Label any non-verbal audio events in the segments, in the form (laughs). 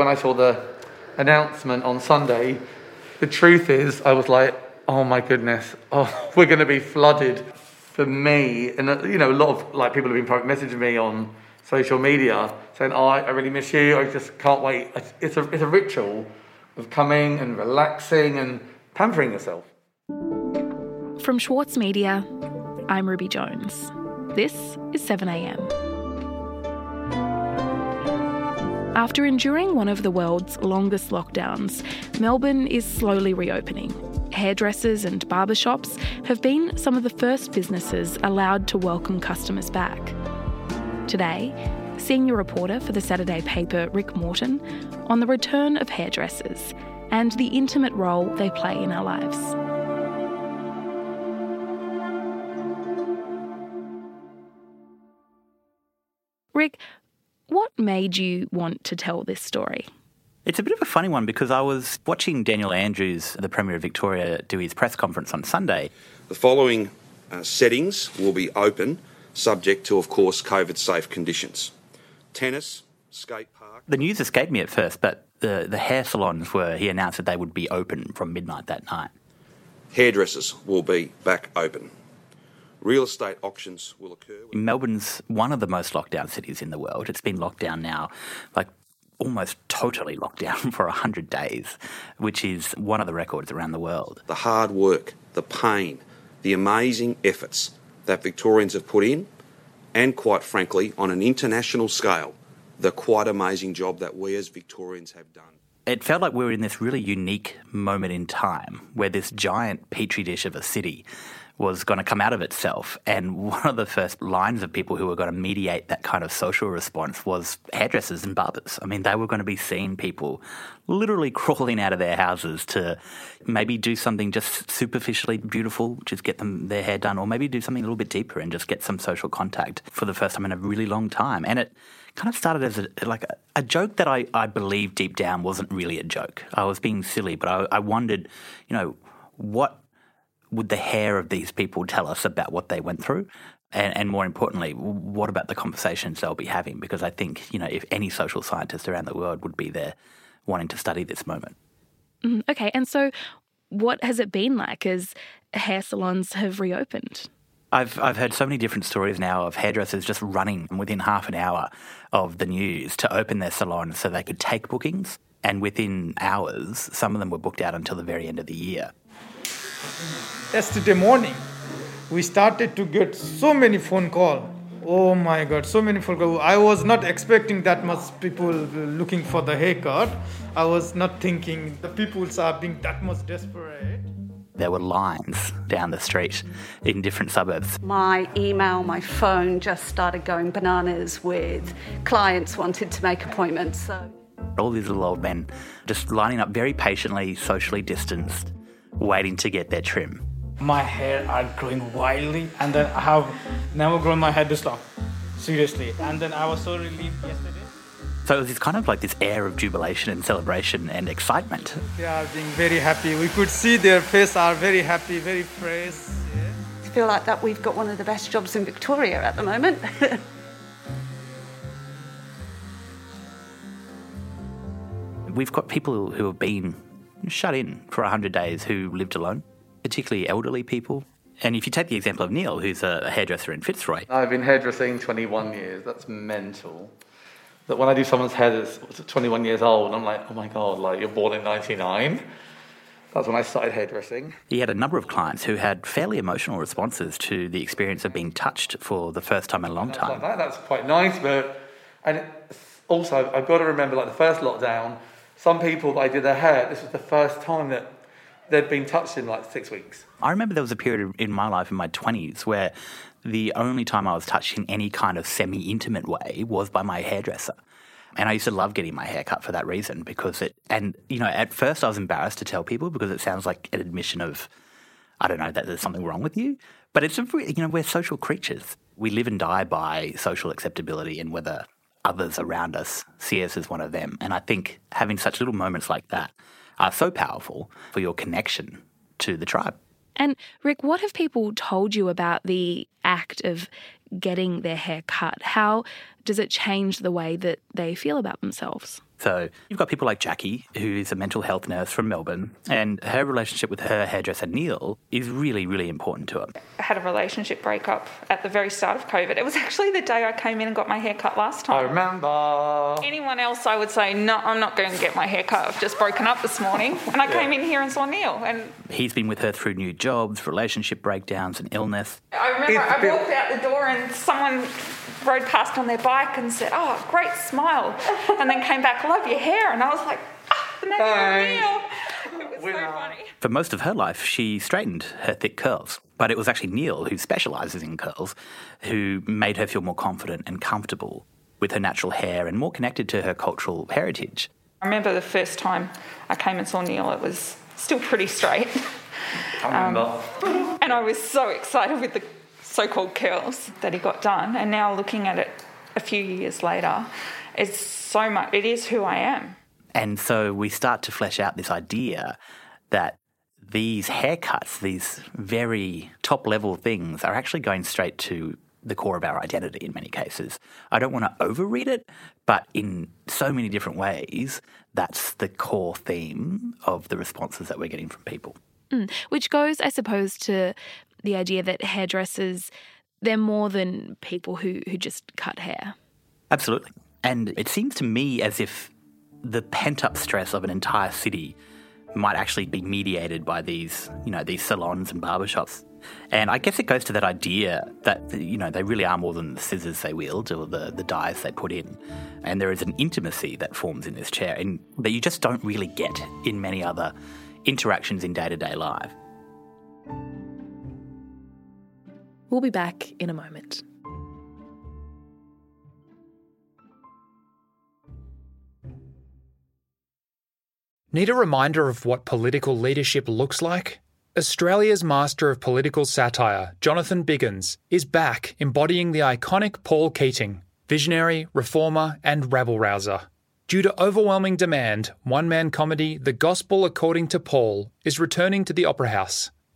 When I saw the announcement on Sunday, the truth is, I was like, oh my goodness, oh, (laughs) we're going to be flooded. For me, and uh, you know, a lot of like people have been private messaging me on social media saying, oh, I really miss you. I just can't wait. It's a, it's a ritual of coming and relaxing and pampering yourself. From Schwartz Media, I'm Ruby Jones. This is 7am. After enduring one of the world's longest lockdowns, Melbourne is slowly reopening. Hairdressers and barbershops have been some of the first businesses allowed to welcome customers back. Today, senior reporter for the Saturday paper Rick Morton on the return of hairdressers and the intimate role they play in our lives. Rick, what made you want to tell this story? It's a bit of a funny one because I was watching Daniel Andrews, the Premier of Victoria, do his press conference on Sunday. The following uh, settings will be open, subject to, of course, COVID safe conditions tennis, skate park. The news escaped me at first, but the, the hair salons were, he announced that they would be open from midnight that night. Hairdressers will be back open. Real estate auctions will occur. Melbourne's one of the most locked down cities in the world. It's been locked down now, like almost totally locked down (laughs) for 100 days, which is one of the records around the world. The hard work, the pain, the amazing efforts that Victorians have put in, and quite frankly, on an international scale, the quite amazing job that we as Victorians have done. It felt like we were in this really unique moment in time where this giant petri dish of a city was going to come out of itself. And one of the first lines of people who were going to mediate that kind of social response was hairdressers and barbers. I mean, they were going to be seeing people literally (laughs) crawling out of their houses to maybe do something just superficially beautiful, just get them their hair done, or maybe do something a little bit deeper and just get some social contact for the first time in a really long time. And it kind of started as a, like a, a joke that I, I believe deep down wasn't really a joke. I was being silly, but I, I wondered, you know, what would the hair of these people tell us about what they went through? And, and, more importantly, what about the conversations they'll be having? Because I think, you know, if any social scientist around the world would be there wanting to study this moment. Mm, okay. And so, what has it been like as hair salons have reopened? I've, I've heard so many different stories now of hairdressers just running within half an hour of the news to open their salon so they could take bookings. And within hours, some of them were booked out until the very end of the year yesterday morning, we started to get so many phone calls. Oh my God, so many phone calls. I was not expecting that much people looking for the haircut. I was not thinking the people are being that much desperate. There were lines down the street in different suburbs. My email, my phone just started going bananas with clients wanted to make appointments. So all these little old men just lining up very patiently, socially distanced, waiting to get their trim my hair are growing wildly and then I have never grown my hair this long. Seriously. And then I was so relieved yesterday. So it was this kind of like this air of jubilation and celebration and excitement. They are being very happy. We could see their face are very happy, very fresh. Yeah. I feel like that we've got one of the best jobs in Victoria at the moment. (laughs) we've got people who have been shut in for 100 days who lived alone particularly elderly people. And if you take the example of Neil, who's a hairdresser in Fitzroy. I've been hairdressing 21 years. That's mental. That when I do someone's hair that's 21 years old, I'm like, oh my God, like you're born in 99. That's when I started hairdressing. He had a number of clients who had fairly emotional responses to the experience of being touched for the first time in a long time. Like that, that's quite nice, but and also I've got to remember, like the first lockdown, some people I did their hair, this was the first time that they'd been touched in like six weeks. I remember there was a period in my life in my 20s where the only time I was touched in any kind of semi intimate way was by my hairdresser. And I used to love getting my hair cut for that reason because it, and you know, at first I was embarrassed to tell people because it sounds like an admission of, I don't know, that there's something wrong with you. But it's, a, you know, we're social creatures. We live and die by social acceptability and whether others around us see us as one of them. And I think having such little moments like that are so powerful for your connection to the tribe. And Rick, what have people told you about the act of getting their hair cut? How does it change the way that they feel about themselves? So you've got people like Jackie, who is a mental health nurse from Melbourne, and her relationship with her hairdresser Neil is really, really important to her. I had a relationship breakup at the very start of COVID. It was actually the day I came in and got my hair cut last time. I remember. Anyone else, I would say, no, I'm not going to get my hair cut. I've just broken up this morning. And I came in here and saw Neil. And He's been with her through new jobs, relationship breakdowns, and illness. I remember It's a I bit- walked out the door and someone rode past on their bike and said, Oh, great smile. And then came back, Love your hair. And I was like, Ah, the magic Thanks. of Neil. It was so funny. For most of her life, she straightened her thick curls. But it was actually Neil, who specialises in curls, who made her feel more confident and comfortable with her natural hair and more connected to her cultural heritage. I remember the first time I came and saw Neil, it was still pretty straight. I remember. And I was so excited with the so called curls that he got done. And now looking at it a few years later, it's so much, it is who I am. And so we start to flesh out this idea that these haircuts, these very top level things, are actually going straight to the core of our identity in many cases. I don't want to overread it, but in so many different ways, that's the core theme of the responses that we're getting from people. Mm. Which goes, I suppose, to the idea that hairdressers, they're more than people who, who just cut hair. Absolutely. And it seems to me as if the pent up stress of an entire city might actually be mediated by these, you know, these salons and barbershops. And I guess it goes to that idea that, you know, they really are more than the scissors they wield or the, the dyes they put in. And there is an intimacy that forms in this chair and that you just don't really get in many other interactions in day to day life. We'll be back in a moment. Need a reminder of what political leadership looks like? Australia's master of political satire, Jonathan Biggins, is back embodying the iconic Paul Keating, visionary, reformer, and rabble rouser. Due to overwhelming demand, one man comedy The Gospel According to Paul is returning to the Opera House,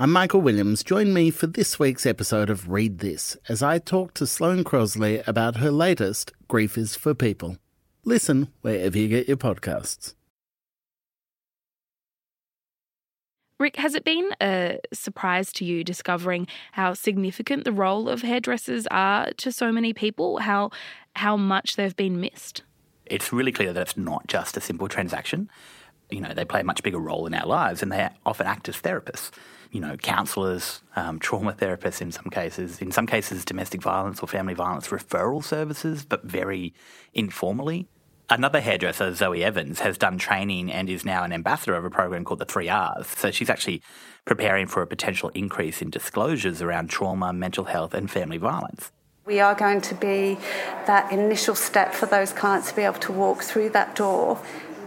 I'm Michael Williams. Join me for this week's episode of Read This as I talk to Sloane Crosley about her latest, Grief is for People. Listen wherever you get your podcasts. Rick, has it been a surprise to you discovering how significant the role of hairdressers are to so many people? How how much they've been missed? it's really clear that it's not just a simple transaction. You know, they play a much bigger role in our lives and they often act as therapists, you know, counsellors, um, trauma therapists in some cases, in some cases, domestic violence or family violence referral services, but very informally. Another hairdresser, Zoe Evans, has done training and is now an ambassador of a program called the Three R's. So she's actually preparing for a potential increase in disclosures around trauma, mental health, and family violence. We are going to be that initial step for those clients to be able to walk through that door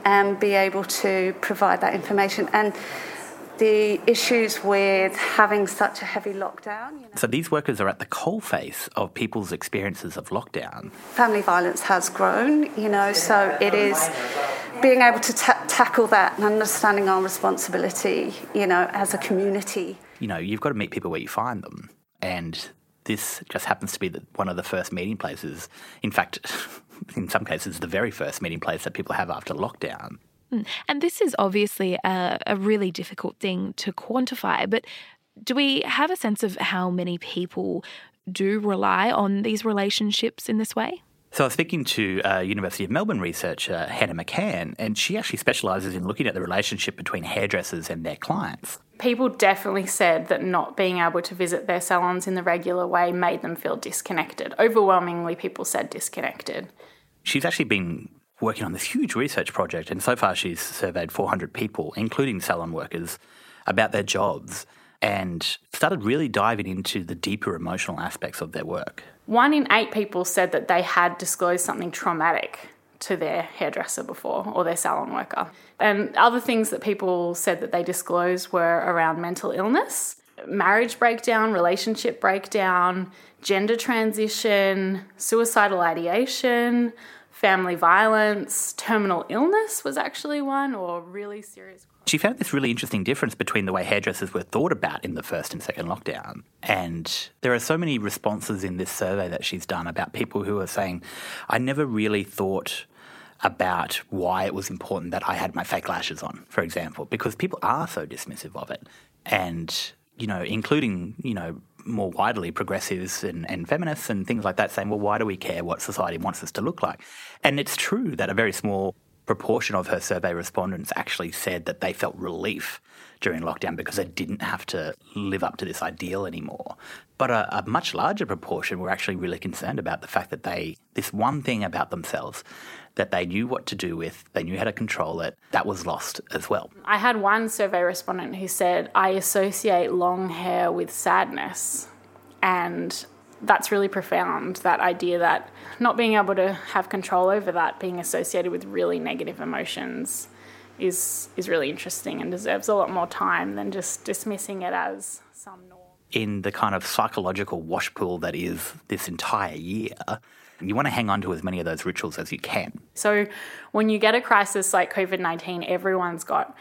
and be able to provide that information. And the issues with having such a heavy lockdown, you know, So these workers are at the coalface of people's experiences of lockdown. family violence has grown, you know, so it is being able to ta- tackle that and understanding our responsibility, you know, as a community. you know, you've got to meet people where you find them. And this just happens to be the, one of the first meeting places. In fact, (laughs) in some cases, the very first meeting place that people have after lockdown. Mm. And this is obviously a, a really difficult thing to quantify, but do we have a sense of how many people do rely on these relationships in this way? So I was speaking to uh, University of Melbourne researcher Hannah McCann, and she actually specialises in looking at the relationship between hairdressers and their clients. people definitely said that not being able to visit their salons in the regular way made them feel disconnected. Overwhelmingly, people said disconnected. She's actually been working on this huge research project, and so far she's surveyed 400 people, including salon workers, about their jobs and started really diving into the deeper emotional aspects of their work. One in eight people said that they had disclosed something traumatic to their hairdresser before or their salon worker. And other things that people said that they disclosed were around mental illness, marriage breakdown, relationship breakdown, gender transition, suicidal ideation, family violence, terminal illness was actually one, or really serious. She found this really interesting difference between the way hairdressers were thought about in the first and second lockdown. And there are so many responses in this survey that she's done about people who are saying, I never really thought about why it was important that I had my fake lashes on, for example, because people are so dismissive of it. And, you know, including, you know, more widely progressives and, and, feminists and things like that saying, well, why do we care what society wants us to look like? And it's true that a very small proportion of her survey respondents actually said that they felt relief during lockdown because they didn't have to live up to this ideal anymore. But a, a much larger proportion were actually really concerned about the fact that they, this one thing about themselves that they knew what to do with, they knew how to control it, that was lost as well. I had one survey respondent who said, I associate long hair with sadness. And that's really profound that idea that not being able to have control over that being associated with really negative emotions is is really interesting and deserves a lot more time than just dismissing it as some norm in the kind of psychological wash pool that is this entire year you want to hang on to as many of those rituals as you can. So, when you get a crisis like COVID 19, everyone's got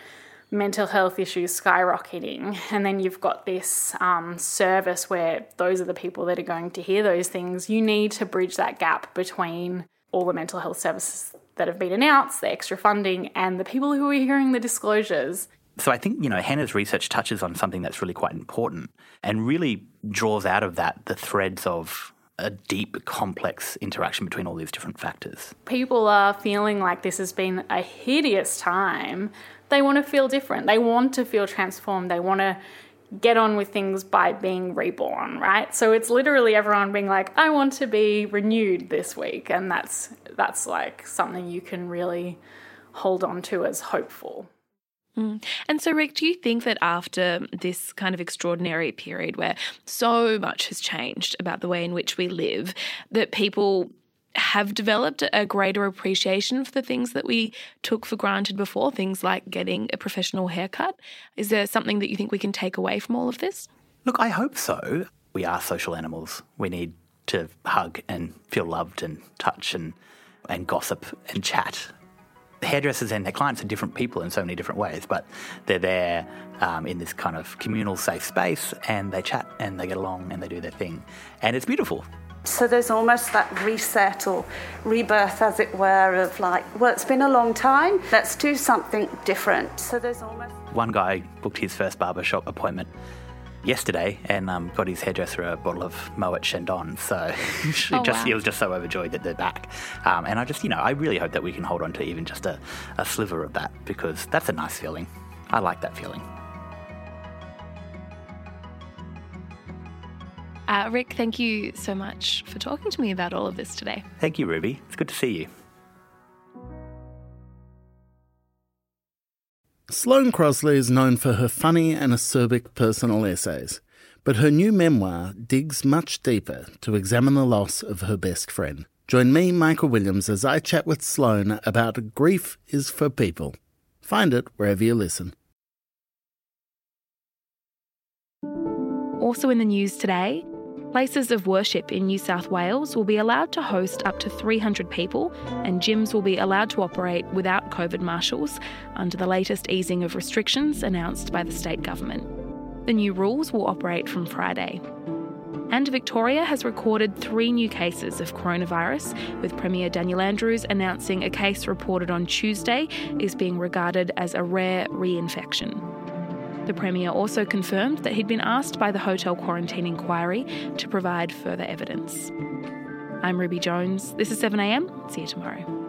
mental health issues skyrocketing. And then you've got this um, service where those are the people that are going to hear those things. You need to bridge that gap between all the mental health services that have been announced, the extra funding, and the people who are hearing the disclosures. So I think, you know, Hannah's research touches on something that's really quite important and really draws out of that the threads of a deep, complex interaction between all these different factors. People are feeling like this has been a hideous time. They want to feel different. They want to feel transformed. They want to get on with things by being reborn, right? So it's literally everyone being like, I want to be renewed this week. And that's that's like something you can really hold on to as hopeful. Mm. And so, Rick, do you think that after this kind of extraordinary period where so much has changed about the way in which we live, that people have developed a greater appreciation for the things that we took for granted before, things like getting a professional haircut? Is there something that you think we can take away from all of this? Look, I hope so. We are social animals. We need to hug and feel loved and touch and, and gossip and chat hairdressers and their clients are different people in so many different ways, but they're there um, in this kind of communal, safe space and they chat and they get along and they do their thing. And it's beautiful. So there's almost that reset or rebirth, as it were, of like, well, it's been a long time, let's do something different. So there's almost. One guy booked his first barbershop appointment yesterday and um, got his hairdresser a bottle of Moet Chandon. So (laughs) she oh, just, wow. he was just so overjoyed that they're back. Um, and I just, you know, I really hope that we can hold on to even just a, a sliver of that because that's a nice feeling. I like that feeling. Uh, Rick, thank you so much for talking to me about all of this today. Thank you, Ruby. It's good to see you. Sloane Crosley is known for her funny and acerbic personal essays, but her new memoir digs much deeper to examine the loss of her best friend. Join me, Michael Williams, as I chat with Sloane about Grief is for People. Find it wherever you listen. Also in the news today, Places of worship in New South Wales will be allowed to host up to 300 people, and gyms will be allowed to operate without COVID marshals under the latest easing of restrictions announced by the state government. The new rules will operate from Friday. And Victoria has recorded three new cases of coronavirus, with Premier Daniel Andrews announcing a case reported on Tuesday is being regarded as a rare reinfection. The Premier also confirmed that he'd been asked by the Hotel Quarantine Inquiry to provide further evidence. I'm Ruby Jones. This is 7am. See you tomorrow.